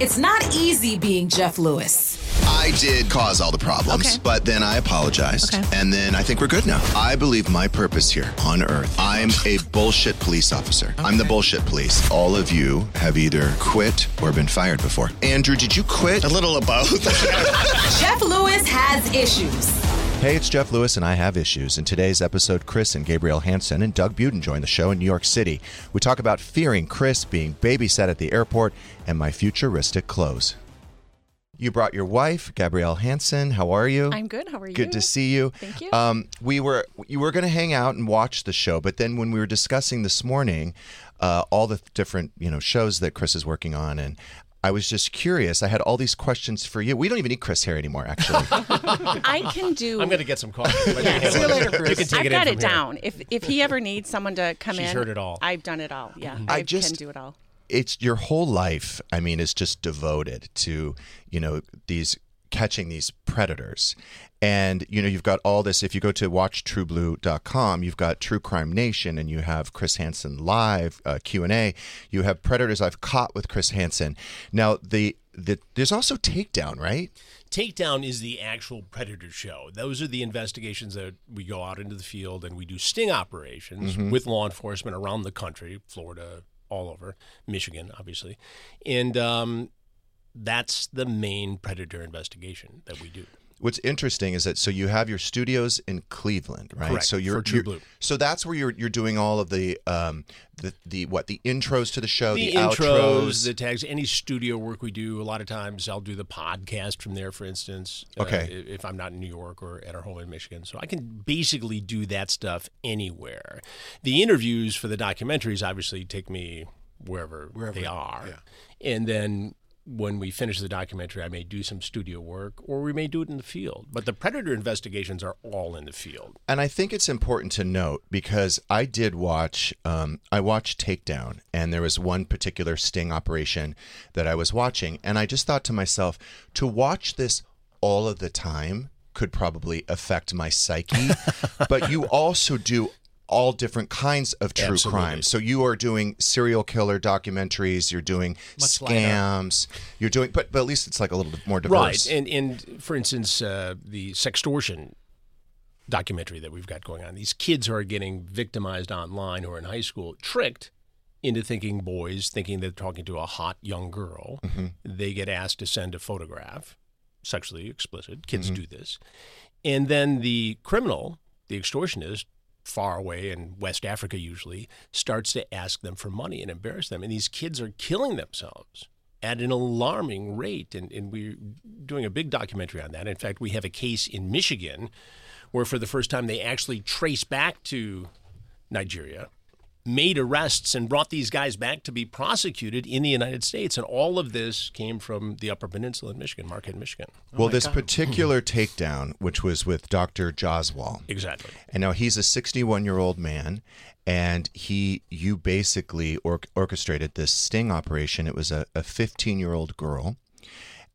It's not easy being Jeff Lewis. I did cause all the problems, Okay. but then I apologized. Okay. And then I think we're good now. I believe my purpose here on earth, I'm a bullshit police officer. I'm the bullshit police. All of you have either quit or been fired before. Andrew, did you quit? A little of both. Jeff Lewis has issues. Hey, it's Jeff Lewis, and I have issues. In today's episode, Chris and Gabrielle Hansen and Doug Budin join the show in New York City. We talk about fearing Chris being babysat at the airport and my futuristic clothes. You brought your wife, Gabrielle Hansen. How are you? I'm good. How are you? Good to see you. Thank you. Um, we were you were going to hang out and watch the show, but then when we were discussing this morning, uh, all the different you know shows that Chris is working on, and I was just curious. I had all these questions for you. We don't even need Chris here anymore, actually. I can do. I'm going to get some coffee. See you later, You can take I've it got it from here. down. If if he ever needs someone to come She's in, heard it all. I've done it all. Yeah, mhm. I I, just- can do it all. it's your whole life i mean is just devoted to you know these catching these predators and you know you've got all this if you go to watchtrueblue.com you've got true crime nation and you have chris hansen live uh, q&a you have predators i've caught with chris hansen now the, the there's also takedown right Takedown is the actual predator show. Those are the investigations that we go out into the field and we do sting operations Mhm. with law enforcement around the country, Florida, all over, Michigan, obviously. And um, that's the main predator investigation that we do. What's interesting is that so you have your studios in Cleveland, right? Correct, So you're, for True you're- Blue. so that's where you're you're doing all of the um the the what the intros to the show, the, the, intros, outros. the tags, any studio work we do. A lot of times, I'll do the podcast from there, for instance. uh, Okay. i- if I'm not in New York or at our home in Michigan, so I can basically do that stuff anywhere. The interviews for the documentaries obviously take me wherever, they are, and then. When we finish the documentary, I may do some studio work or we may do it in the field. But the predator investigations are all in the field. And I think it's important to note because I did watch, um, I watched Takedown, and there was one particular sting operation that I was watching, and I just thought to myself, to watch this all of the time could probably affect my psyche. but you also do all different kinds of true Absolutely. crime. So you are doing serial killer documentaries, you're doing Much lighter. scams, you're doing, but but at least it's like a little bit more diverse. Right, and and for instance, uh, the sextortion documentary that we've got going on. These kids who are getting victimized online are in high school, tricked into thinking boys, thinking they're talking to a hot young girl. They get asked to send a photograph, sexually explicit. Kids Mhm. do this, and then the criminal, the extortionist. Far away in West Africa, usually starts to ask them for money and embarrass them. And these kids are killing themselves at an alarming rate. And, and we're doing a big documentary on that. In fact, we have a case in Michigan where, for the first time, they actually trace back to Nigeria, made arrests, and brought these guys back to be prosecuted in the United States. And all of this came from the Upper Peninsula in Michigan, Marquette, Michigan. Oh well, this particular hmm. takedown, which was with Dr. Joswal. Exactly. And now he's a 61 year old man, and he, you basically or- orchestrated this sting operation. It was a 15 year old girl.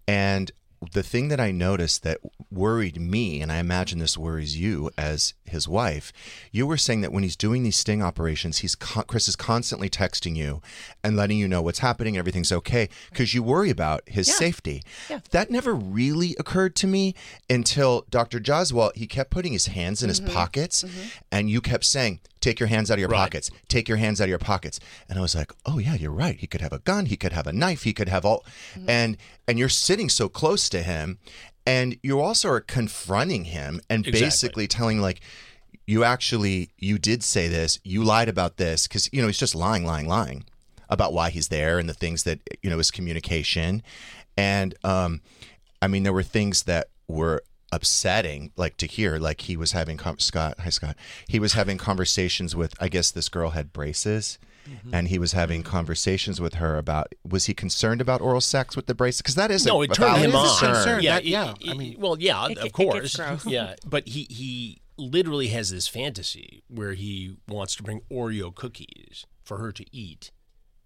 And the thing that I noticed that worried me, and I imagine this worries you as his wife, you were saying that when he's doing these sting operations, he's con- Chris is constantly texting you and letting you know what's happening, everything's okay, because you worry about his Yeah. safety. Yeah. That never really occurred to me until Dr. Joswal, he kept putting his hands in his Mhm. pockets, Mhm. and you kept saying, Take your hands out of your Right. pockets. Take your hands out of your pockets. And I was like, oh yeah, you're right. He could have a gun. He could have a knife. He could have all, and and you're sitting so close to him, and you also are confronting him and Exactly. basically telling like. You actually, you did say this. You lied about this because you know he's just lying, lying, lying about why he's there and the things that you know his communication, and um, I mean there were things that were upsetting like to hear like he was having com- Scott hi Scott he was having conversations with I guess this girl had braces mm-hmm. and he was having conversations with her about was he concerned about oral sex with the braces because that is a, no, it a turned valid him on. concern. Yeah, That- yeah, it- I mean- well, yeah, It- it of course. Yeah, but he he literally has this fantasy where he wants to bring Oreo cookies for her to eat,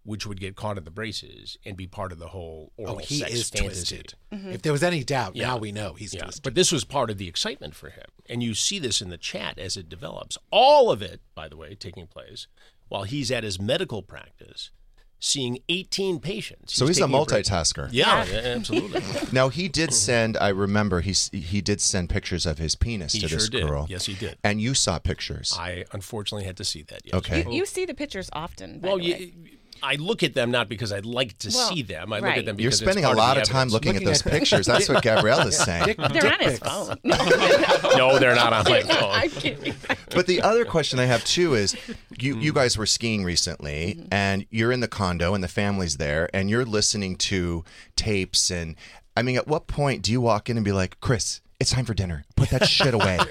which would get caught in the braces and be part of the whole oral Oh, he sex is fantasy. twisted. Mm-hmm. If there was any doubt, Yeah. now we know he's Yeah, twisted. but this was part of the excitement for him, and you see this in the chat as it develops. All of it, by the way, taking place while he's at his medical practice, seeing 18 patients. so he's a taking break. multitasker Yeah, yeah, absolutely. now he did send I remember he he did send pictures of his penis He to this did. girl Yes, he did. and you saw pictures I unfortunately had to see that. Yes. Okay. You, you see the pictures often. By Well, the way. you, I look at them not because I'd like to Well, see them. I look at them because You're because it's spending a lot the of time evidence. looking at Looking those pictures. That's what Gabrielle is saying. Dick- They're dick on his phone. no, they're not on my phone. I'm kidding. But the other question I have too is you Hmm. you guys were skiing recently Mm-hmm. and you're in the condo and the family's there and you're listening to tapes and I mean at what point do you walk in and be like, "Chris, it's time for dinner. Put that shit away."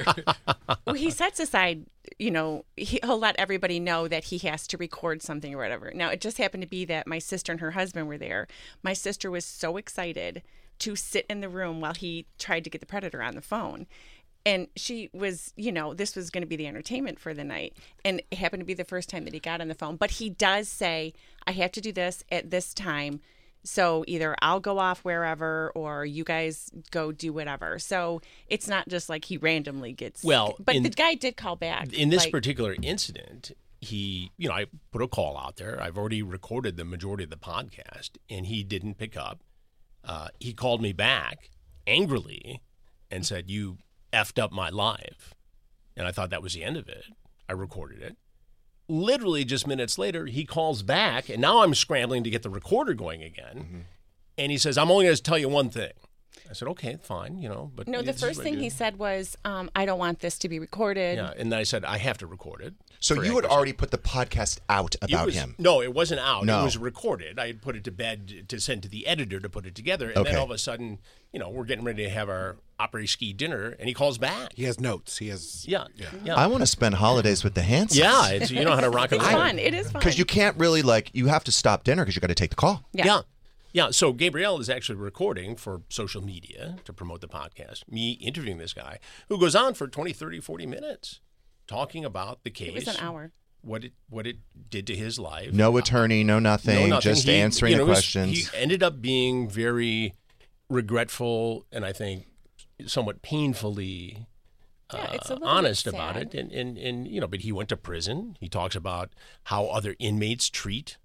Well, he sets aside, you know, he- he'll let everybody know that he has to record something or whatever. Now, it just happened to be that my sister and her husband were there. My sister was so excited to sit in the room while he tried to get the predator on the phone. And she was, you know, this was going to be the entertainment for the night. And it happened to be the first time that he got on the phone. But he does say, I have to do this at this time. So either I'll go off wherever or you guys go do whatever. So it's not just like he randomly gets. Well, but in- the guy did call back. In this like, particular incident, he, you know, I put a call out there. I've already recorded the majority of the podcast, and he didn't pick up. Uh, he called me back angrily and said, "You effed up my life," and I thought that was the end of it. I recorded it. Literally, just minutes later, he calls back, and now I'm scrambling to get the recorder going again. Mm-hmm. And he says, "I'm only going to tell you one thing." I said, "Okay, fine, you know." But No, the first thing he said was, um, "I don't want this to be recorded." yeah, and then I said, "I have to record it." So you had already put the podcast out about was- him. No, it wasn't out. No. It was recorded. I had put it to bed to send to the editor to put it together. And Okay. then all of a sudden, you know, we're getting ready to have our après-ski dinner, and he calls back. He has notes. He has. Yeah, yeah, yeah. I want to spend holidays with the Hansens. yeah. It's, you know how to rock and It's fun. It is fun. Because you can't really like you have to stop dinner because you got to take the call. Yeah. yeah. Yeah, so Gabrielle is actually recording for social media to promote the podcast, me interviewing this guy who goes on for 20, 30, 40 minutes talking about the case. It was an hour. What it what it did to his life. No attorney, no nothing, No, nothing. just He- answering you know, the it was- questions. He ended up being very regretful and I think somewhat painfully Yeah, it's a uh, little honest about it. And, and, and, you know, but he went to prison. He talks about how other inmates treat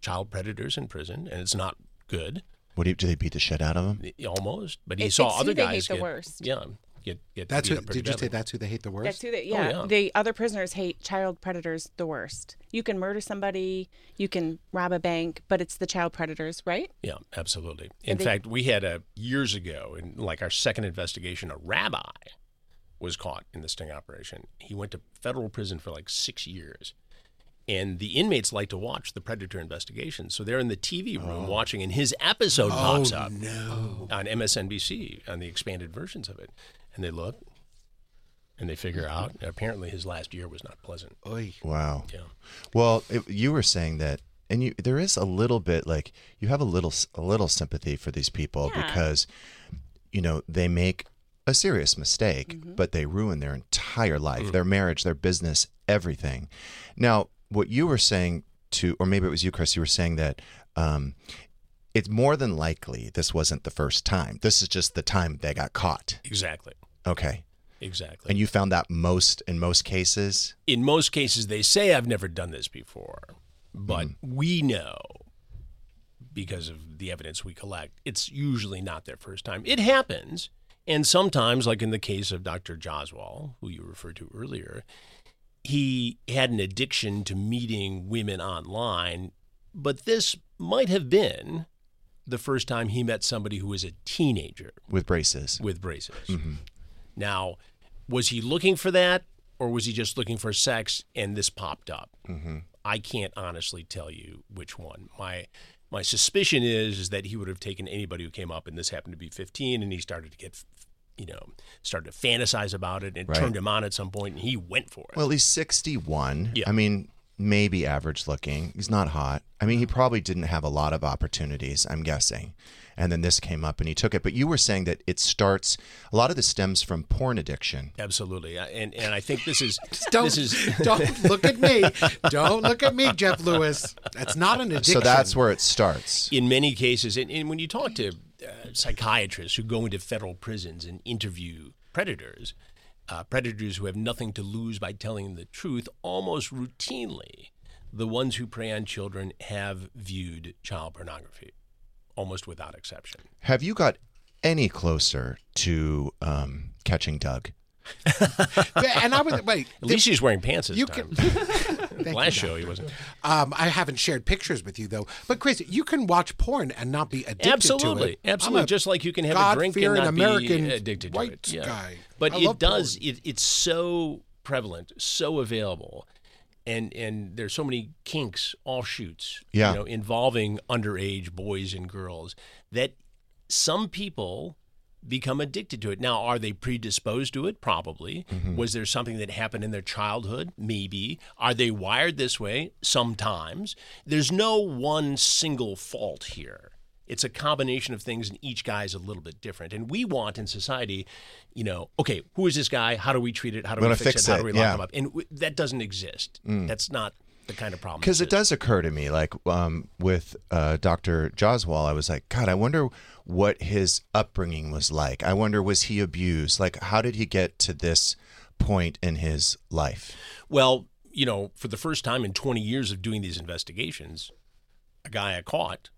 child predators in prison, and it's not good, what do, you, do they beat the shit out of him? almost. But he It- saw it's who other they guys hate the worst. Yeah, get, get That's who. Did you say that's who they hate the worst? That's who they, oh, yeah, Oh, yeah. The other prisoners hate child predators the worst. You can murder somebody, you can rob a bank, but it's the child predators, right? Yeah, absolutely. In they- fact, we had a years ago in like our second investigation, a rabbi was caught in the sting operation. He went to federal prison for like six years. And the inmates like to watch the predator investigation. So they're in the TV room watching, and his episode pops up no. on MSNBC on the expanded versions of it. And they look and they figure out apparently his last year was not pleasant. Oy. Wow. Yeah. Well, it, you were saying that, and you there is a little bit like you have a little s- a little sympathy for these people Yeah. because, you know, they make a serious mistake, Mm-hmm. but they ruin their entire life, their marriage, their business, everything. Now, what you were saying to, or maybe it was you, Chris, you were saying that. Um, it's more than likely this wasn't the first time. This is just the time they got caught. Exactly. Okay. Exactly. And you found that most in most cases. in most cases they say I've never done this before, but Mm-hmm. we know because of the evidence we collect, it's usually not their first time. It happens, and sometimes, like in the case of Dr. Joswal, who you referred to earlier, he had an addiction to meeting women online, but this might have been the first time he met somebody who was a teenager with braces. with braces. Now, was he looking for that or was he just looking for sex and this popped up? Mm-hmm. I can't honestly tell you which one. My my suspicion is, is that he would have taken anybody who came up and this happened to be 15 and he started to get you know, started to fantasize about it and Right. turned him on at some point and he went for it. Well, he's 61. Yeah. I mean, maybe average looking. He's not hot. I mean, he probably didn't have a lot of opportunities, I'm guessing. And then this came up and he took it. But you were saying that it starts, a lot of this stems from porn addiction. Absolutely. And and I think this is Don't this is don't look at me. Don't look at me, Jeff Lewis. That's not an addiction. So that's where it starts. in many cases, and, and when you talk to uh, psychiatrists who go into federal prisons and interview predators, uh, predators who have nothing to lose by telling the truth, almost routinely, the ones who prey on children have viewed child pornography, almost without exception. Have you got any closer to um, catching Doug? And I was wait. At least he's wearing pants this You time. Thank Last you, show he wasn't. Um, I haven't shared pictures with you though. But Chris, you can watch porn and not be addicted Absolutely, to it. absolutely. I'm Just like you can have a drink and God-fearing not American be addicted to white it. Yeah. guy. But I it does. It, it's so prevalent, so available, and and there's so many kinks, offshoots, Yeah. you know, involving underage boys and girls that some people become addicted to it. Now, are they predisposed to it? Probably. Mm-hmm. Was there something that happened in their childhood? Maybe. Are they wired this way? Sometimes. There's no one single fault here. It's a combination of things, and each guy is a little bit different. And we want in society, you know, okay, who is this guy? How do we treat it? How do We fix, fix it? How do we lock yeah. him up? And w- that doesn't exist. Mm. That's not the kind of problem. Because it does occur to me, like um, with uh, Dr. Joswal, I was like, God, I wonder what his upbringing was like. I wonder, was he abused? Like, how did he get to this point in his life? Well, you know, for the first time in 20 years of doing these investigations, a guy I caught,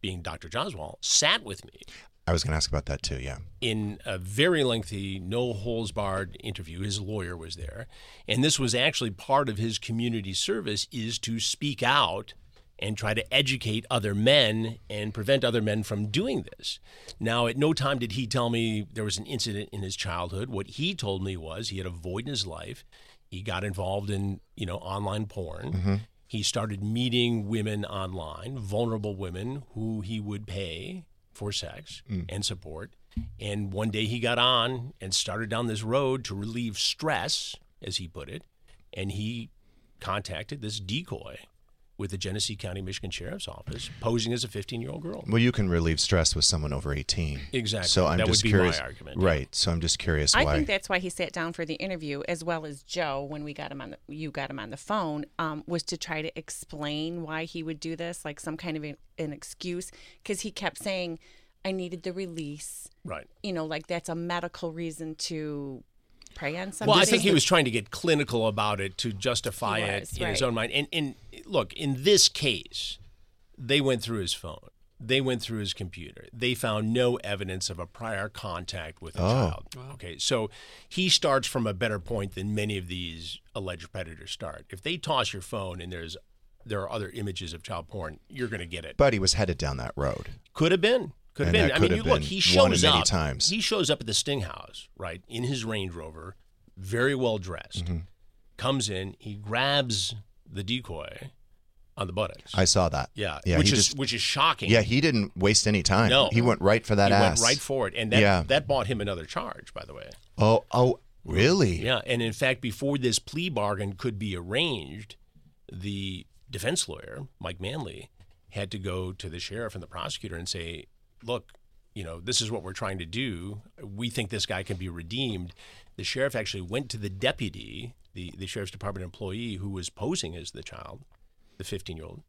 being Dr. Joswal, sat with me I was going to ask about that too. Yeah. in a very lengthy, no holes barred interview. His lawyer was there, and this was actually part of his community service is to speak out and try to educate other men and prevent other men from doing this. Now, at no time did he tell me there was an incident in his childhood. What he told me was he had a void in his life. He got involved in, you know, online porn. Mm-hmm. He started meeting women online, vulnerable women who he would pay for sex mm. and support. And one day he got on and started down this road to relieve stress, as he put it. And he contacted this decoy with the Genesee County, Michigan Sheriff's Office, posing as a 15 year old girl. Well, you can relieve stress with someone over 18. Exactly. So I'm That would just be my curious. argument, yeah. Right. So I'm just curious why. I why. think that's why he sat down for the interview, as well as Joe when we got him on the you got him on the phone, um, was to try to explain why he would do this, like some kind of an, an excuse, because he kept saying, "I needed the release." Right. You know, like that's a medical reason to prey on somebody. Well, I think he was trying to get clinical about it to justify He it was, in his own mind. And, and look, in this case, they went through his phone. They went through his computer. They found no evidence of a prior contact with a oh. child. Okay, so he starts from a better point than many of these alleged predators start. If they toss your phone and there's there are other images of child porn, you're going to get it. but he was headed down that road. Could have been. Could have been. I mean, you look. He shows up. times. He shows up at the Sting House, right, in his Range Rover, very well dressed. Mm-hmm. Comes in, he grabs the decoy on the buttocks. I saw that. yeah, Yeah. which is just, which is shocking. yeah. He didn't waste any time. No. He went right for that he ass. went right for it, and that Yeah. that bought him another charge, by the way. Oh, oh, really? Yeah, and in fact, before this plea bargain could be arranged, the defense lawyer, Mike Manley, had to go to the sheriff and the prosecutor and say, "Look, you know, this is what we're trying to do. We think this guy can be redeemed." The sheriff actually went to the deputy, the the sheriff's department employee who was posing as the child, the 15-year-old,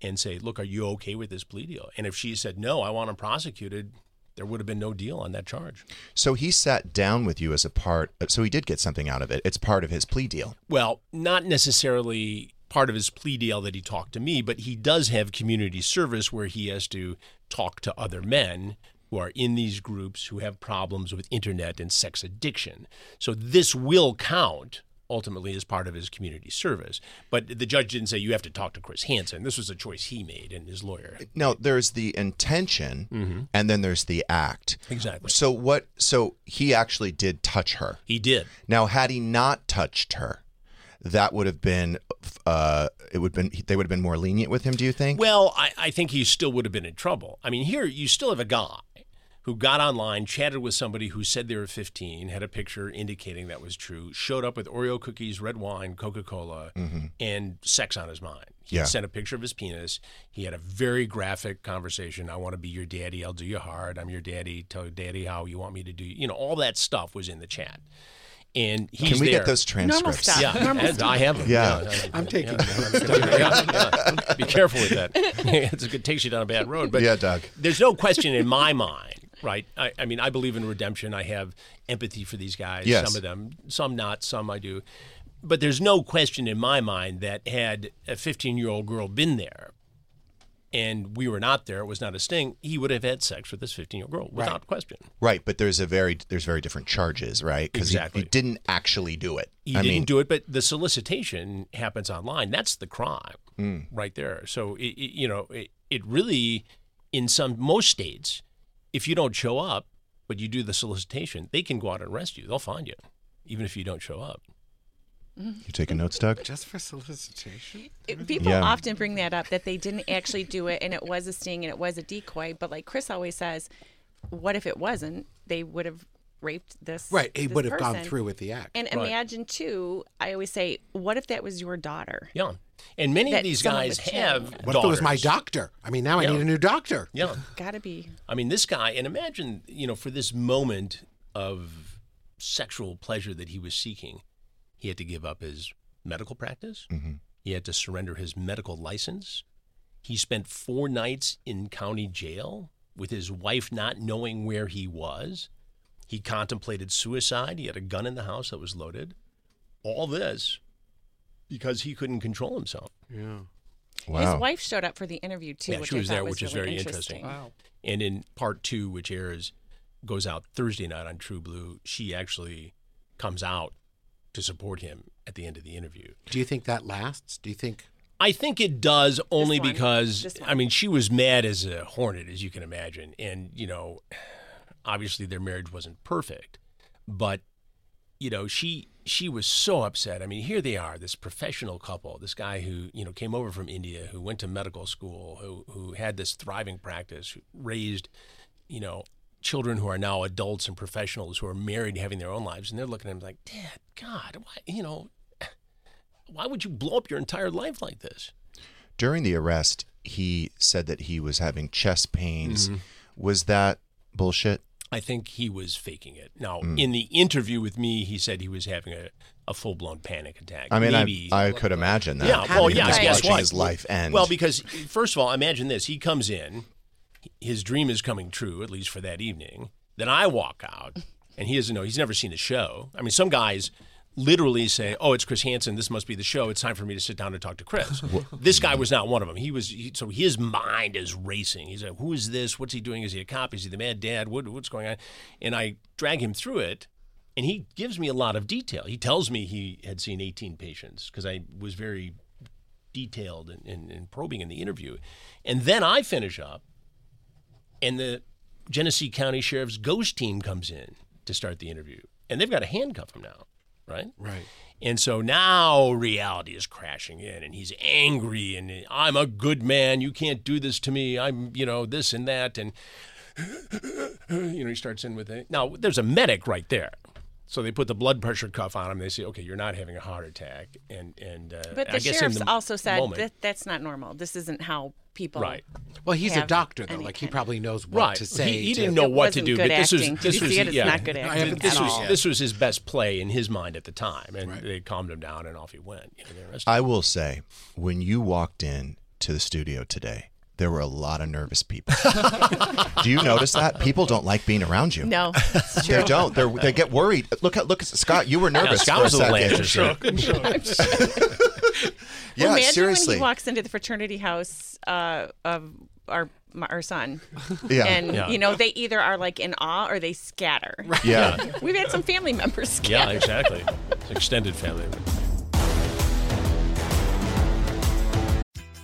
and say, "Look, are you okay with this plea deal?" And if she said, "No, I want him prosecuted," there would have been no deal on that charge. So he sat down with you as a part. So he did get something out of it. It's part of his plea deal. Well, not necessarily part of his plea deal that he talked to me, but he does have community service where he has to talk to other men who are in these groups who have problems with internet and sex addiction. So this will count ultimately as part of his community service. But the judge didn't say you have to talk to Chris Hansen. This was a choice he made and his lawyer. No, there's the intention, mm-hmm. and then there's the act. Exactly. So what? So he actually did touch her. He did. Now, had he not touched her, that would have been, uh, it would been they would have been more lenient with him. Do you think? Well, I, I think he still would have been in trouble. I mean, here you still have a guy who got online, chatted with somebody who said they were 15, had a picture indicating that was true, showed up with Oreo cookies, red wine, Coca Cola, and sex on his mind. He Yeah. sent a picture of his penis. He had a very graphic conversation. I want to be your daddy. I'll do you hard. I'm your daddy. Tell daddy how you want me to do. You know, all that stuff was in the chat. And he's Can we there. get those transcripts? stuff. Yeah, Normal and I have them. Yeah. I'm taking notes. yeah, yeah. Be careful with that. it's, it takes you down a bad road. But Yeah, Doug. There's no question in my mind, right? I, I mean, I believe in redemption. I have empathy for these guys. Yes. Some of them, some not, some I do. But there's no question in my mind that had a 15 year old girl been there and we were not there, it was not a sting, he would have had sex with this 15 year old girl without question. Right, but there's a very there's very different charges, right? Because Exactly. he, didn't actually do it. He I didn't mean, do it, but the solicitation happens online. That's the crime Mm. right there. So it, it- you know, it, it really, in some most states, if you don't show up, but you do the solicitation, they can go out and arrest you. They'll find you, even if you don't show up. Mm-hmm. you taking notes, Doug? Just for solicitation? It- People Yeah. often bring that up that they didn't actually do it and it was a sting and it was a decoy. But like Chris always says, what if it wasn't? They would have raped this. Right. He this would have gone through with the act. And Right. imagine too. I always say, what if that was your daughter? Yeah, and many of these guys have. chilling. what if it was my doctor? I mean, now I need a new doctor. Yeah. Gotta be. I mean, this guy, and imagine, you know, for this moment of sexual pleasure that he was seeking, he had to give up his medical practice. Mm-hmm. He had to surrender his medical license. He spent four nights in county jail with his wife not knowing where he was. He contemplated suicide. He had a gun in the house that was loaded. All this because he couldn't control himself. Yeah. Wow. His wife showed up for the interview too, Yeah, which she was thought there, was which is very interesting. interesting. And in part two, which airs, goes out Thursday night on True Blue, she actually comes out to support him at the end of the interview. Do you think that lasts? Do you think? I think it does only one. because I mean she was mad as a hornet, as you can imagine, and you know, obviously their marriage wasn't perfect, but you know she she was so upset. I mean, here they are, this professional couple, this guy who you know came over from India, who went to medical school, who who had this thriving practice, who raised, you know. Children who are now adults and professionals who are married, having their own lives, and they're looking at him like, "Dad, God, why, you know, why would you blow up your entire life like this?" During the arrest, he said that he was having chest pains. Mm-hmm. Was that bullshit? I think he was faking it. Now, Mm. in the interview with me, he said he was having a, a full blown panic attack. I mean, Maybe, I, I could imagine that. yeah, well, yeah. Guess watching what? his life end. Well, because first of all, imagine this: he comes in, his dream is coming true, at least for that evening. Then I walk out, and he doesn't know. He's never seen the show. I mean, some guys literally say, "Oh, it's Chris Hansen. This must be the show. It's time for me to sit down and talk to Chris." this guy was not one of them. He was he, so his mind is racing. He's like, "Who is this? What's he doing? Is he a cop? Is he the mad dad? What, what's going on?" And I drag him through it, and he gives me a lot of detail. He tells me he had seen 18 patients because I was very detailed and, and, and probing in the interview. And then I finish up, and the Genesee County Sheriff's ghost team comes in to start the interview. And they've got to handcuff him now, right? Right. And so now reality is crashing in, and he's angry, and I'm a good man. You can't do this to me. I'm, you know, this and that. And, you know, he starts in with it. Now, there's a medic right there. So they put the blood pressure cuff on him. They say, okay, you're not having a heart attack. And, and uh, But I the guess sheriffs the also said moment- that that's not normal. This isn't how people. Right. Well, he's a doctor though. Like he probably knows what right. to say. He, he didn't know what to do, good but this was this was it? Yeah. not good acting. This was all. this was his best play in his mind at the time, and they calmed him down, and off he went. You know, they arrested I will say, when you walked in to the studio today, there were a lot of nervous people. Do you notice that people don't like being around you? No, it's true. They don't. They they get worried. Look at look at Scott. You were Yeah, nervous Scott for was a a little second. anxious. Yeah, well, imagine seriously. when he walks into the fraternity house uh, of our my- our son, Yeah. and Yeah. you know they either are like in awe or they scatter. Yeah. We've had some family members scatter. Yeah, exactly. extended family.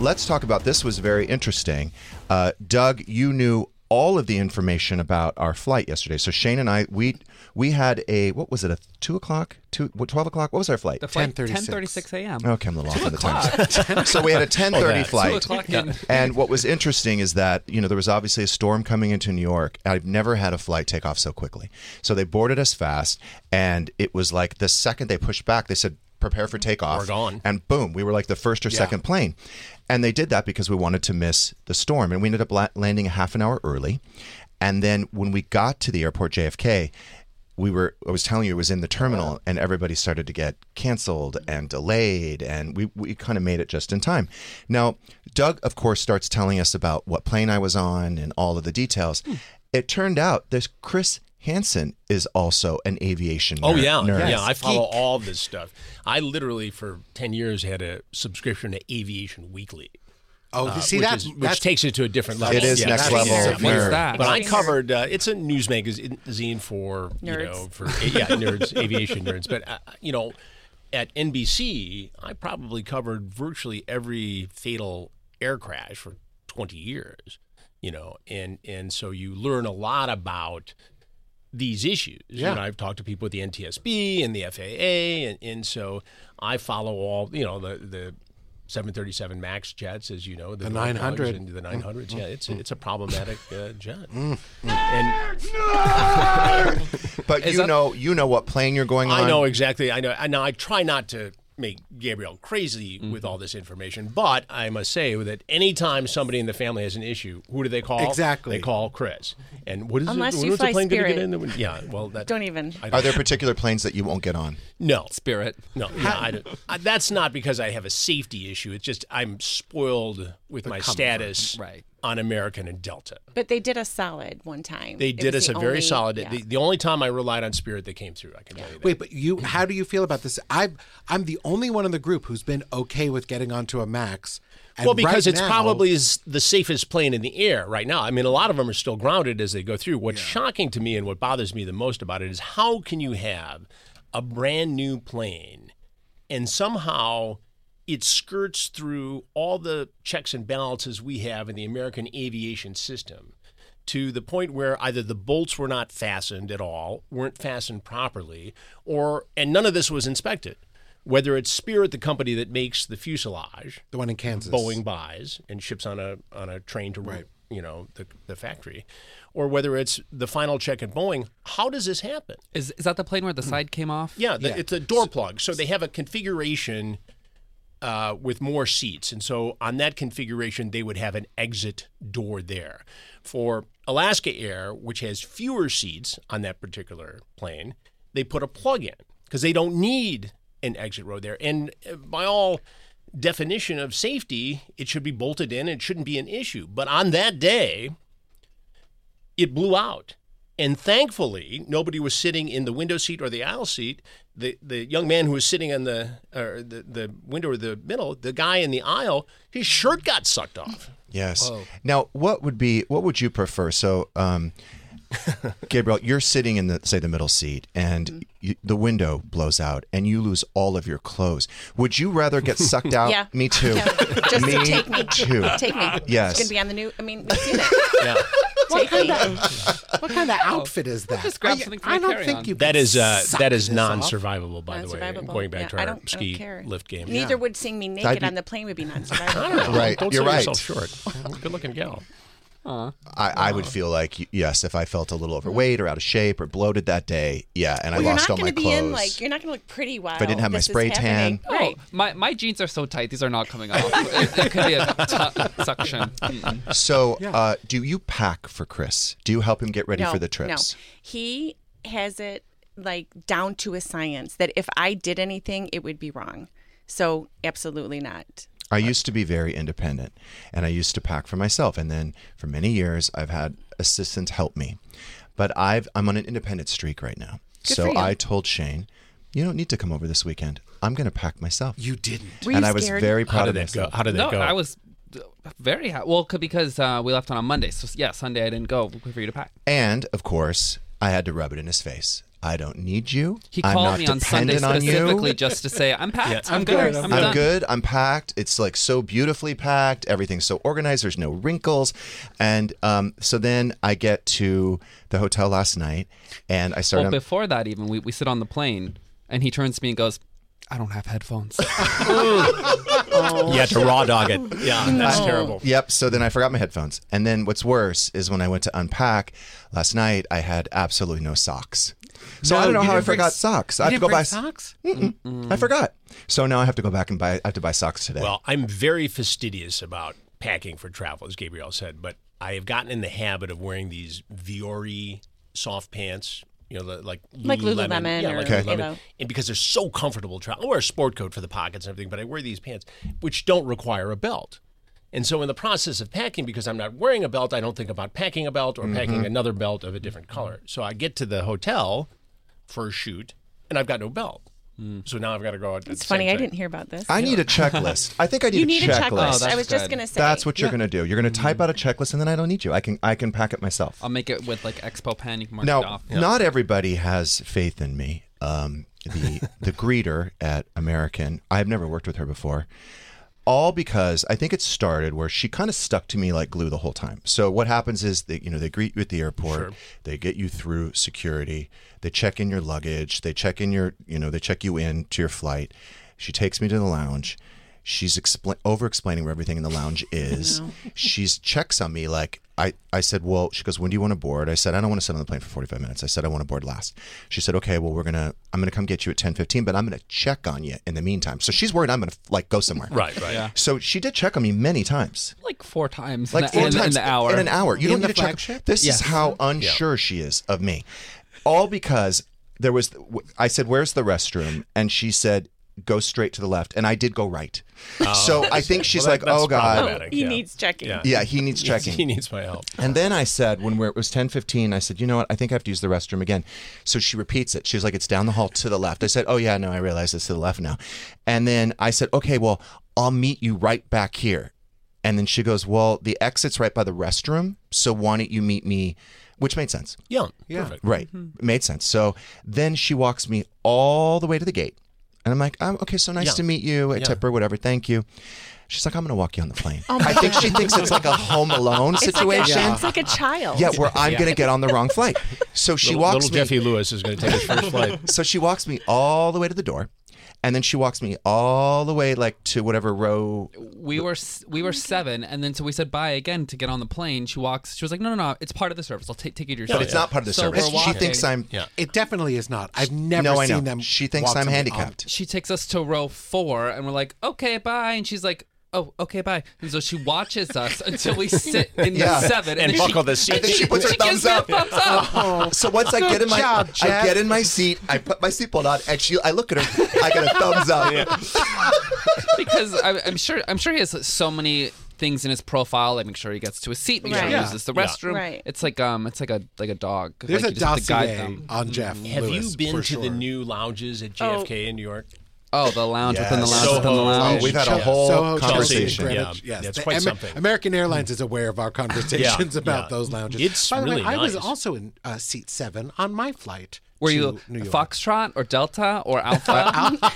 Let's talk about this. Was very interesting. Uh, Doug, you knew all of the information about our flight yesterday. So Shane and I, we we had a what was it a two o'clock, two twelve o'clock? What was our flight? The flight 10:36. 10:36 a.m. Okay, I'm a little off on the times. so we had a 10:30 flight. Two o'clock in- And what was interesting is that, you know, there was obviously a storm coming into New York. I've never had a flight take off so quickly. So they boarded us fast, and it was like the second they pushed back, they said, prepare for takeoff. We're gone. And boom, we were like the first or second plane. And they did that because we wanted to miss the storm. And we ended up la- landing a half an hour early. And then when we got to the airport, JFK, we were I was telling you it was in the terminal and everybody started to get canceled and delayed and we, we kind of made it just in time. Now, Doug of course starts telling us about what plane I was on and all of the details. Hmm. It turned out this Chris Hansen is also an aviation Oh yeah, nerd. yeah. I follow all this stuff. I literally for ten years had a subscription to Aviation Weekly. Oh, uh, see which, that's is, which that's takes it to a different level. It is Yeah, next that's- level of What's nerd. that? But I covered. Uh, it's a news magazine for you know for yeah nerds, aviation nerds. But uh, you know, at NBC, I probably covered virtually every fatal air crash for twenty years. You know, and and so you learn a lot about these issues. Yeah. And I've talked to people at the NTSB and the FAA, and, and so I follow all you know the the. 737 Max jets, as you know, The dog dogs 900. and the 900s. Yeah, it's a, it's a problematic uh, jet. Mm. And But you that- know you know what plane you're going on. I know exactly. I know. And now I try not to make Gabrielle crazy with mm-hmm. all this information, but I must say that anytime somebody in the family has an issue, who do they call? Exactly. They call Chris. And what is Unless it? you when's the fly plane gonna get Spirit. in? Yeah. Well, that Don't even. I Are there particular planes that you won't get on? No. Spirit. No, yeah, I don't- I- that's not because I have a safety issue. It's just I'm spoiled with my status Right. On American and Delta. But they did us solid one time. They did was us a the very solid. yeah. The, the only time I relied on Spirit, they came through. I can tell you that. Wait, but you, how do you feel about this? I, I'm the only one in the group who's been okay with getting onto a Max. And well, because right it's now- probably is the safest plane in the air right now. I mean, a lot of them are still grounded as they go through. What's shocking to me and what bothers me the most about it is how can you have a brand new plane and somehow it skirts through all the checks and balances we have in the American aviation system to the point where either the bolts were not fastened at all, weren't fastened properly, or and none of this was inspected. Whether it's Spirit, the company that makes the fuselage, the one in Kansas. Boeing buys and ships on a on a train to you know the the factory, or whether it's the final check at Boeing. How does this happen? Is is that the plane where the side came off? Yeah, the, it's a door plug. So they have a configuration uh, with more seats, and so on that configuration, they would have an exit door there. For Alaska Air, which has fewer seats on that particular plane, they put a plug in because they don't need an exit row there. And uh, by all definition of safety, it should be bolted in. It shouldn't be an issue. But on that day, it blew out. And thankfully, nobody was sitting in the window seat or the aisle seat. The the young man who was sitting on the or the, the window or the middle, the guy in the aisle, his shirt got sucked off. Yes. Now, what would be what would you prefer? So, um, Gabrielle, you're sitting in the say the middle seat, and you, the window blows out, and you lose all of your clothes. Would you rather get sucked out? Yeah. Me too. Yeah. Just me take me. too. Take me. Yes. It's going to be on the new. I mean, we've seen it. Yeah. What kind of what kind of outfit is that? just grab I, something for I don't carry-on. think you. That can is uh, suck that is this off. non-survivable, by the way. Non-survivable. Going back Yeah, to I our don't- I ski don't care. lift game. Neither would seeing me naked be- on the plane would be non-survivable. Right, Don't you're sell right. yourself short. Good-looking gal. I, I would feel like yes, if I felt a little overweight or out of shape or bloated that day, yeah, and Well, I you're lost not all my going to clothes. be in like you're not going to look pretty while I didn't have my spray happening. tan. Right. Oh, my my jeans are so tight; these are not coming off. it, it could be a t- suction. Mm-mm. so, uh, do you pack for Chris? Do you help him get ready no, for the trips? No, he has it like down to a science that if I did anything, it would be wrong. So absolutely not. I used to be very independent and I used to pack for myself. And then for many years, I've had assistants help me. But I've, I'm on an independent streak right now. Good so for you. I told Shane, you don't need to come over this weekend. I'm going to pack myself. You didn't. Were and you I was scared? very proud How of did that go? myself. How did that No, go? I was very happy. Well, c- because uh, we left on a Monday, so yeah, Sunday I didn't go for you to pack. And of course, I had to rub it in his face. I don't need you. He I'm called not me on Sunday on specifically just to say I'm packed. I'm, I'm good. good, I'm, I'm good. I'm packed. It's like so beautifully packed. Everything's so organized. There's no wrinkles. And um, so then I get to the hotel last night and I start. Well, before that, even we, we sit on the plane, and he turns to me and goes, "I don't have headphones." You had to raw dog it. Yeah, that's terrible. Yep. So then I forgot my headphones. And then what's worse is when I went to unpack last night, I had absolutely no socks. So No, I don't know how I didn't bring forgot s- socks. I have to go buy socks. I forgot. So now I have to go back and buy. I have to buy socks today. Well, I'm very fastidious about packing for travel, as Gabrielle said, but I have gotten in the habit of wearing these Vuori soft pants. You know, the, like Like Lululemon yeah, or, like you Lululemon. know. and because they're so comfortable. Travel. I wear a sport coat for the pockets and everything, but I wear these pants, which don't require a belt. And so, in the process of packing, because I'm not wearing a belt, I don't think about packing a belt or Mm-hmm. packing another belt of a different color. So I get to the hotel for a shoot, and I've got no belt. So now I've got to go out. It's funny. I didn't hear about this. I need a checklist. I think I need you a need a checklist. checklist. Oh, I was just going to say. That's what you're going to do. You're going to type out a checklist, and then I don't need you. I can I can pack it myself. I'll make it with like Expo Pen. You can mark it Now, off. not everybody has faith in me. Um, the the greeter at American, I've never worked with her before. All because I think it started where she kind of stuck to me like glue the whole time. So what happens is they you know they greet you at the airport, they get you through security, they check in your luggage, they check in your you know they check you in to your flight. She takes me to the lounge. She's expl- over explaining where everything in the lounge is. She's checks on me like I, I said, well, she goes, when do you want to board? I said, I don't want to sit on the plane for 45 minutes. I said, I want to board last. She said, okay, well, we're going to, I'm going to come get you at 10:15, but I'm going to check on you in the meantime. So she's worried I'm going to like go somewhere. Right, right. Yeah. So she did check on me many times. like four times. Like in, four in, times in the hour. In an hour. You In don't the need to check. This Yes. is how unsure she is of me. All because there was, I said, where's the restroom? And she said, go straight to the left. And I did go right. Oh, so I think she's Well, like, that- that's oh God. Oh, he yeah. needs checking. Yeah. Yeah, he needs checking. He needs my help. And then I said, when we're, it was ten fifteen, I said, you know what? I think I have to use the restroom again. So she repeats it. She's like, it's down the hall to the left. I said, oh yeah, no, I realize it's to the left now. And then I said, okay, well, I'll meet you right back here. And then she goes, well, the exit's right by the restroom. So why don't you meet me? Which made sense. Yeah, Yeah. perfect. Right. Mm-hmm. Made sense. So then she walks me all the way to the gate. And I'm like, um, okay, so nice Yeah. to meet you. I Yeah. tip her, whatever. Thank you. She's like, I'm going to walk you on the plane. I think she thinks it's like a home alone It's like, a, situation. it's like a child. Yeah, where I'm going to get on the wrong flight. So she little, walks little me. Jeffy Lewis is going to take his first flight. So she walks me all the way to the door, and then she walks me all the way like to whatever row. we were we were seven, and then so we said bye again to get on the plane. She walks. She was like, "No, no, no, it's part of the service. I'll take take you to your But seat." it's not part of the So service. we're She thinks I'm. Yeah. It definitely is not. I've never No, I seen know. them. She thinks walk I'm somebody on- handicapped. She takes us to row four, and we're like, "Okay, bye," and she's like. Oh, okay, bye. And so she watches us until we sit in Yeah. the seven, And then buckle she, the seat. And then she puts her she thumbs gives me up. thumbs up. So once I get in my, job, I Jeff. get in my seat. I put my seatbelt on, and she. I look at her. I get a thumbs up. because I, I'm sure I'm sure he has so many things in his profile. Like make sure he gets to a seat, make sure he Right. uses the Yeah. restroom. Right. It's like um, it's like a like a dog. There's like a have dossier them. on Jeff. Have Lewis, you been for to the new lounges at JFK in New York? Oh, the lounge within the Yes. lounge within the lounge. Oh, we've had a whole Soho, conversation. Chelsea, Yeah. Greenwich, Yeah, yes. it's The quite Amer- something. American Airlines is aware of our conversations Yeah, about yeah. those lounges. It's By the really way, I was also in uh, seat seven on my flight. Were to you New York. Foxtrot or Delta or Alpha?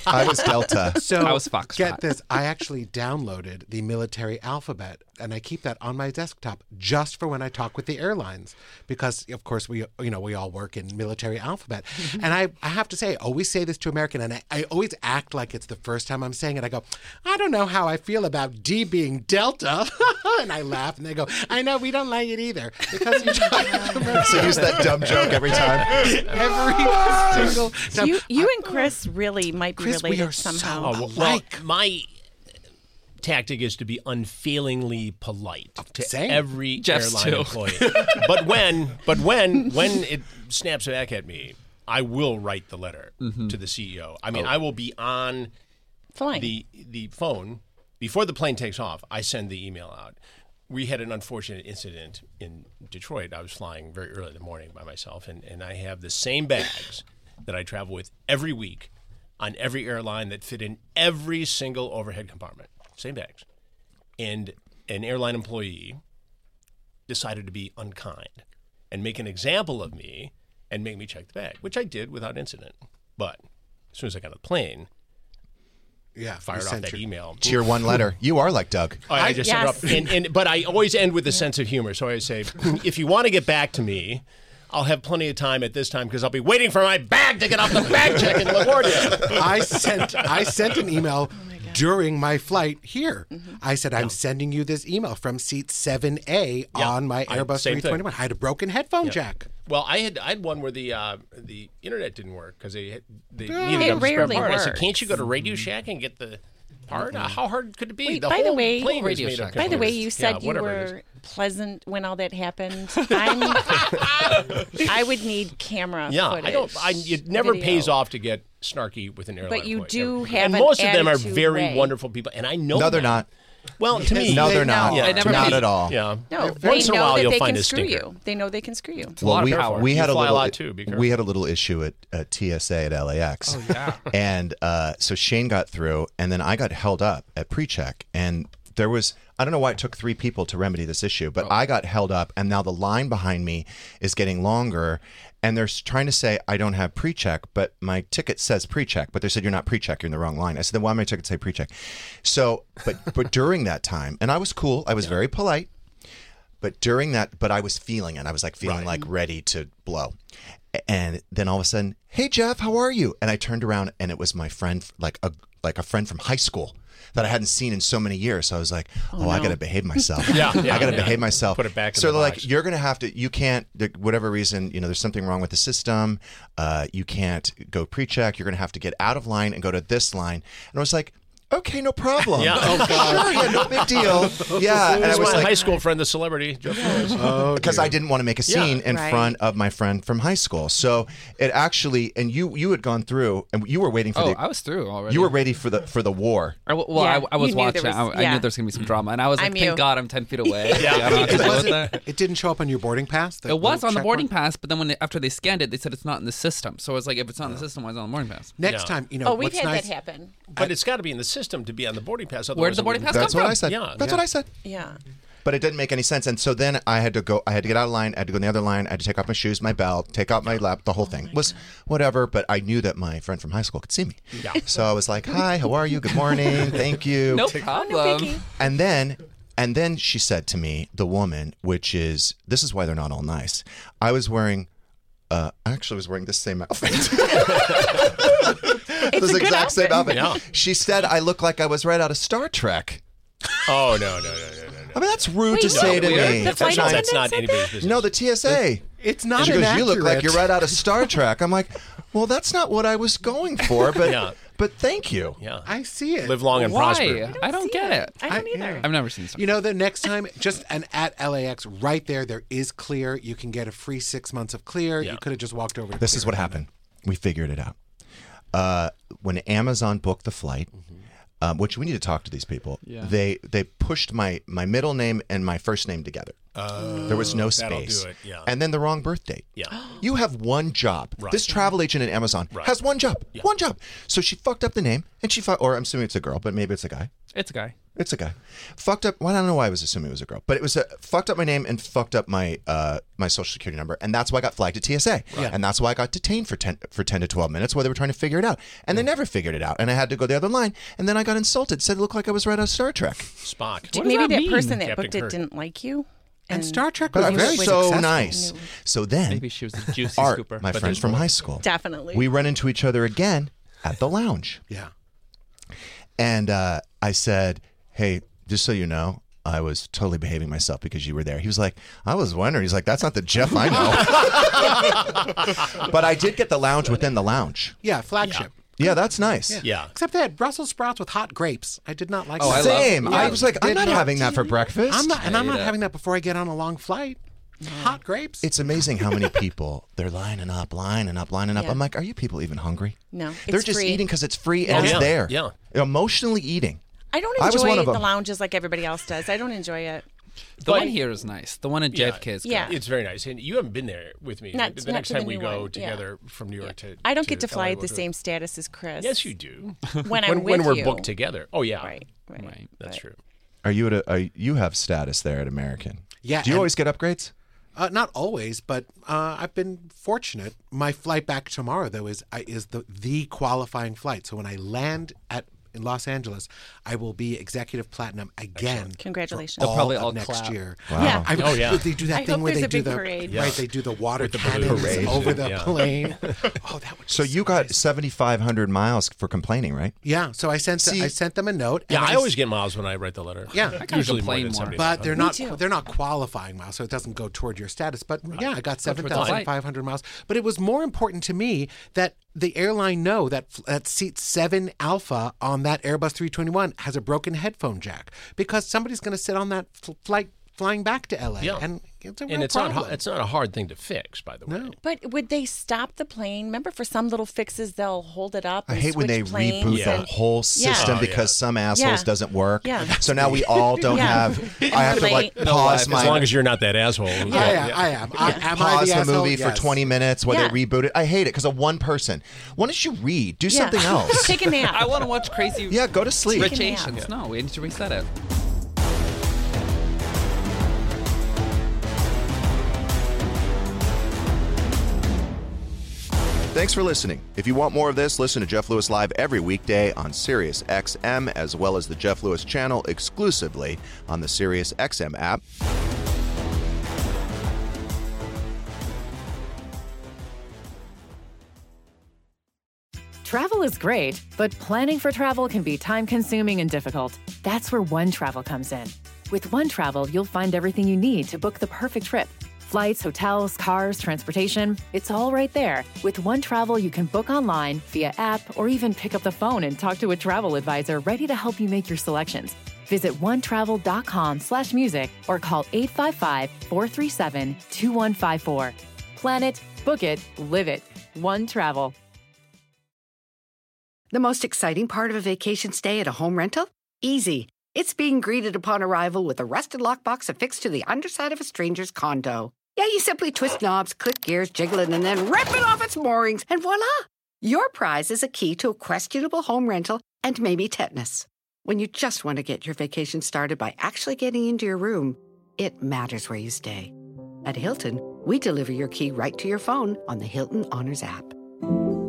I was Delta. So I was Foxtrot. Get this, I actually downloaded the military alphabet and I keep that on my desktop just for when I talk with the airlines because of course we you know we all work in military alphabet. and I, I have to say, I always say this to American and I, I always act like it's the first time I'm saying it. I go, I don't know how I feel about D being Delta. and I laugh and they go, I know we don't like it either. Because you So use that dumb joke every time. every single time. You, you and Chris really might be Chris, we related are so somehow. Oh, well, well, my tactic is to be unfailingly polite to Same. every Jeff's airline too. employee. but when, but when, when it snaps back at me, I will write the letter mm-hmm. to the CEO. I mean, oh. I will be on Fine. the the phone before the plane takes off. I send the email out. We had an unfortunate incident in Detroit. I was flying very early in the morning by myself, and, and I have the same bags that I travel with every week on every airline that fit in every single overhead compartment. Same bags. And an airline employee decided to be unkind and make an example of me and make me check the bag, which I did without incident. But as soon as I got on the plane, yeah, fired off that your- email. Tier one letter. You are like Doug. I, I just yes. set up, and, and but I always end with a sense of humor. So I say, if you want to get back to me, I'll have plenty of time at this time because I'll be waiting for my bag to get off the bag check in LaGuardia. I sent I sent an email during my flight here. I said I'm sending you this email from seat 7A Yeah. on my I- Airbus same thing. 321. I had a broken headphone jack. Well, I had I had one where the uh, the internet didn't work because they had, they It needed a spare rarely part. I said, "Can't you go to Radio Shack and get the part? Uh, how hard could it be?" Wait, the by the way- plane Radio made Shack. By the way, you said Yeah, you whatever it is. were pleasant when all that happened. I'm, I would need camera Yeah, footage. I don't. I, it never video. pays off to get snarky with an airline. But you employee. do Never. have and an most of them are very way. wonderful people, and I know. No, they're them. not. Well, to me, No, They- they're not. no, it never not pays- at all. yeah. No, Once they in a know while, that you'll they find can a screw stinker. you. They know they can screw you. a lot of we, power. we You had a fly a little lot, too. We had a little issue at, at TSA at LAX. Oh yeah. and uh, so Shane got through, and then I got held up at pre-check, and there was I don't know why it took three people to remedy this issue, but oh. I got held up, and now the line behind me is getting longer, and they're trying to say I don't have pre-check, but my ticket says pre-check, but they said you're not pre-check, you're in the wrong line. I said then why my ticket say pre-check? So, but but during that time, and I was cool, I was very polite. But during that, but I was feeling it. I was like feeling like ready to blow. And then all of a sudden, hey Jeff, how are you? And I turned around and it was my friend, like a like a friend from high school that I hadn't seen in so many years. So I was like, oh, I got to behave myself. Yeah, yeah, I got to yeah. behave myself. Put it back in So the they're like, box. you're gonna have to. You can't. Whatever reason, you know, there's something wrong with the system. Uh, you can't go pre-check. You're gonna have to get out of line and go to this line. And I was like. Okay, no problem. Yeah. Oh God. Sure, yeah, no big deal. Yeah, and I This is was my like, high school friend, the celebrity. Jeff Lewis. Oh, oh, because I didn't want to make a scene in Right. front of my friend from high school. So it actually, and you you had gone through, and you were waiting for Oh, the. I was through already. you were ready for the for the war. I, w- well, Yeah, I, I was you knew there watching. was- I, I knew there was gonna be some drama, and I was like, I'm "Thank you. God, I'm ten feet away. yeah. I don't have to It, deal with wasn't, that." it didn't show up on your boarding pass. It was on the boarding pass, but then when they, after they scanned it, they said it's not in the system. So I was like, if it's not in the system, why is it on the boarding pass? Next time, you know, Oh, we've had that happen. But it's got to be in the system to be on the boarding pass. Where did the boarding pass wouldn't- come That's what from? I said. Yeah, That's yeah. what I said. Yeah. But it didn't make any sense. And so then I had to go. I had to get out of line. I had to go in the other line. I had to take off my shoes, my belt, take out my lap. The whole thing was whatever. But I knew that my friend from high school could see me. Yeah. So I was like, "Hi, how are you? Good morning. Thank you." No Oh, problem. And then and then she said to me, the woman, which is this is why they're not all nice. I was wearing uh I actually was wearing the same outfit. It's this a good exact same outfit. outfit. Yeah. She said I look like I was right out of Star Trek. Oh no no no no no no. I mean that's rude to Wait, say to weird. me. The That's not, that's not anybody's that? business. No, the TSA. It's not And she goes, inaccurate. "You look like you're right out of Star Trek." I'm like, "Well, that's not what I was going for, but Yeah. but thank you." Yeah. I see it. Live long and Why? prosper. I don't See get it. I don't I- either. yeah. I've never seen Star. You know, the next time, just an at LAX right there, there is clear. You can get a free six months of clear. Yeah. You could have just walked over. To This is what and happened. We figured it out. Uh, when Amazon booked the flight, um, which we need to talk to these people. Yeah. They they pushed my my middle name and my first name together. there was no space. do it, yeah. And then the wrong birth date. Yeah. You have one job. Right. This travel agent at Amazon Right. has one job. One job. So she fucked up the name, and she fu- or I'm assuming it's a girl, but maybe it's a guy. It's a guy. It's a guy. Fucked up. Well, I don't know why I was assuming it was a girl, but it was a fucked up my name and fucked up my uh, my social security number, and that's why I got flagged at TSA, and that's why I got detained for ten for ten to twelve minutes while they were trying to figure it out, and they never figured it out, and I had to go the other line, and then I got insulted, said it looked like I was right out of Star Trek. Spock. Did- does maybe that that, mean, person that Captain booked it didn't like you. And Star Trek But was I'm very so successful. nice. So then, Maybe she was a juicy Art, scooper. my But friends from high school, Definitely. we run into each other again at the lounge. Yeah. And uh, I said, Hey, just so you know, I was totally behaving myself because you were there. He was like, I was wondering. He's like, That's not the Jeff I know. but I did get the lounge within the lounge. Yeah, flagship. Yeah, that's nice. Yeah. Except they had Brussels sprouts with hot grapes. I did not like Oh, that. I love- Same. I was like, I'm not not- having that for breakfast. I'm not, and I'm not ate having that before I get on a long flight. Hot grapes. It's amazing how many people they're lining up, lining up, lining up. Yeah. I'm like, are you people even hungry? No, they're it's just free. eating because it's free and Yeah. it's there. Yeah. emotionally eating. I don't I was enjoy one of the them. lounges like everybody else does. I don't enjoy it. the one here is nice. The one at Yeah. JFK is good. Yeah. It's very nice, and you haven't been there with me. Not- the not next to the time we new go one, yeah. together from New York to, I don't get to fly LA, at the we'll do it. same status as Chris. Yes, you do. When I'm when, when with we're you. booked together. Oh yeah, Right. Right. Right. That's But- true. Are you at a? Are, you have status there at American? Yeah, Do you and- always get upgrades? Uh, not always, but uh, I've been fortunate. My flight back tomorrow, though, is I is the the qualifying flight. So when I land at in Los Angeles, I will be executive platinum again. Congratulations. for They'll all probably of all next clap. year. Yeah. I, Oh, yeah. They do that I thing where they do the parade. right. They do the water the cannons parade. over the Yeah. plane. oh, that would. So be you got 7,500 miles for complaining, right? Yeah. So I sent See- I sent them a note. Yeah, and I s- always get miles when I write the letter. Yeah. I kinda usually more complain than more. But they're not they're not qualifying miles, so it doesn't go toward your status. But yeah, I got seven towards the thousand five hundred miles. But it was more important to me that the airline know that that seat seven Alpha on that Airbus three twenty one has a broken headphone jack because somebody's going to sit on that f- flight flying back to LA, Yeah. and it's a real and it's problem. not it's not a hard thing to fix, by the way. No. But would they stop the plane? Remember, for some little fixes, they'll hold it up. I hate when they reboot Yeah. the whole Yeah. system Oh, because yeah. some assholes Yeah. doesn't work. Yeah. So now we all don't Yeah. have. I have to like Relate. pause As my long as you're not that asshole. Yeah, am. I am. I, am I pause the, the, asshole? movie for 20 minutes while Yeah. they reboot it. I hate it because of one person. Why don't you read? Do Yeah. something else. Take a nap. I want to watch crazy yeah, go to sleep. Rich Take a nap. Asians. No, we need to reset it. Thanks for listening. If you want more of this, listen to Jeff Lewis Live every weekday on Sirius XM, as well as the Jeff Lewis channel exclusively on the Sirius XM app. Travel is great, but planning for travel can be time consuming and difficult. That's where One Travel comes in. With One Travel, you'll find everything you need to book the perfect trip. Flights, hotels, cars, transportation, it's all right there. With One Travel, you can book online, via app, or even pick up the phone and talk to a travel advisor ready to help you make your selections. Visit onetravel.com slash music or call 855-437-2154. Plan it, book it, live it. One Travel. The most exciting part of a vacation stay at a home rental? Easy. It's being greeted upon arrival with a rusted lockbox affixed to the underside of a stranger's condo. Yeah, you simply twist knobs, click gears, jiggle it, and then rip it off its moorings, and voila! Your prize is a key to a questionable home rental and maybe tetanus. When you just want to get your vacation started by actually getting into your room, it matters where you stay. At Hilton, we deliver your key right to your phone on the Hilton Honors app.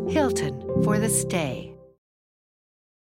Hilton for the stay.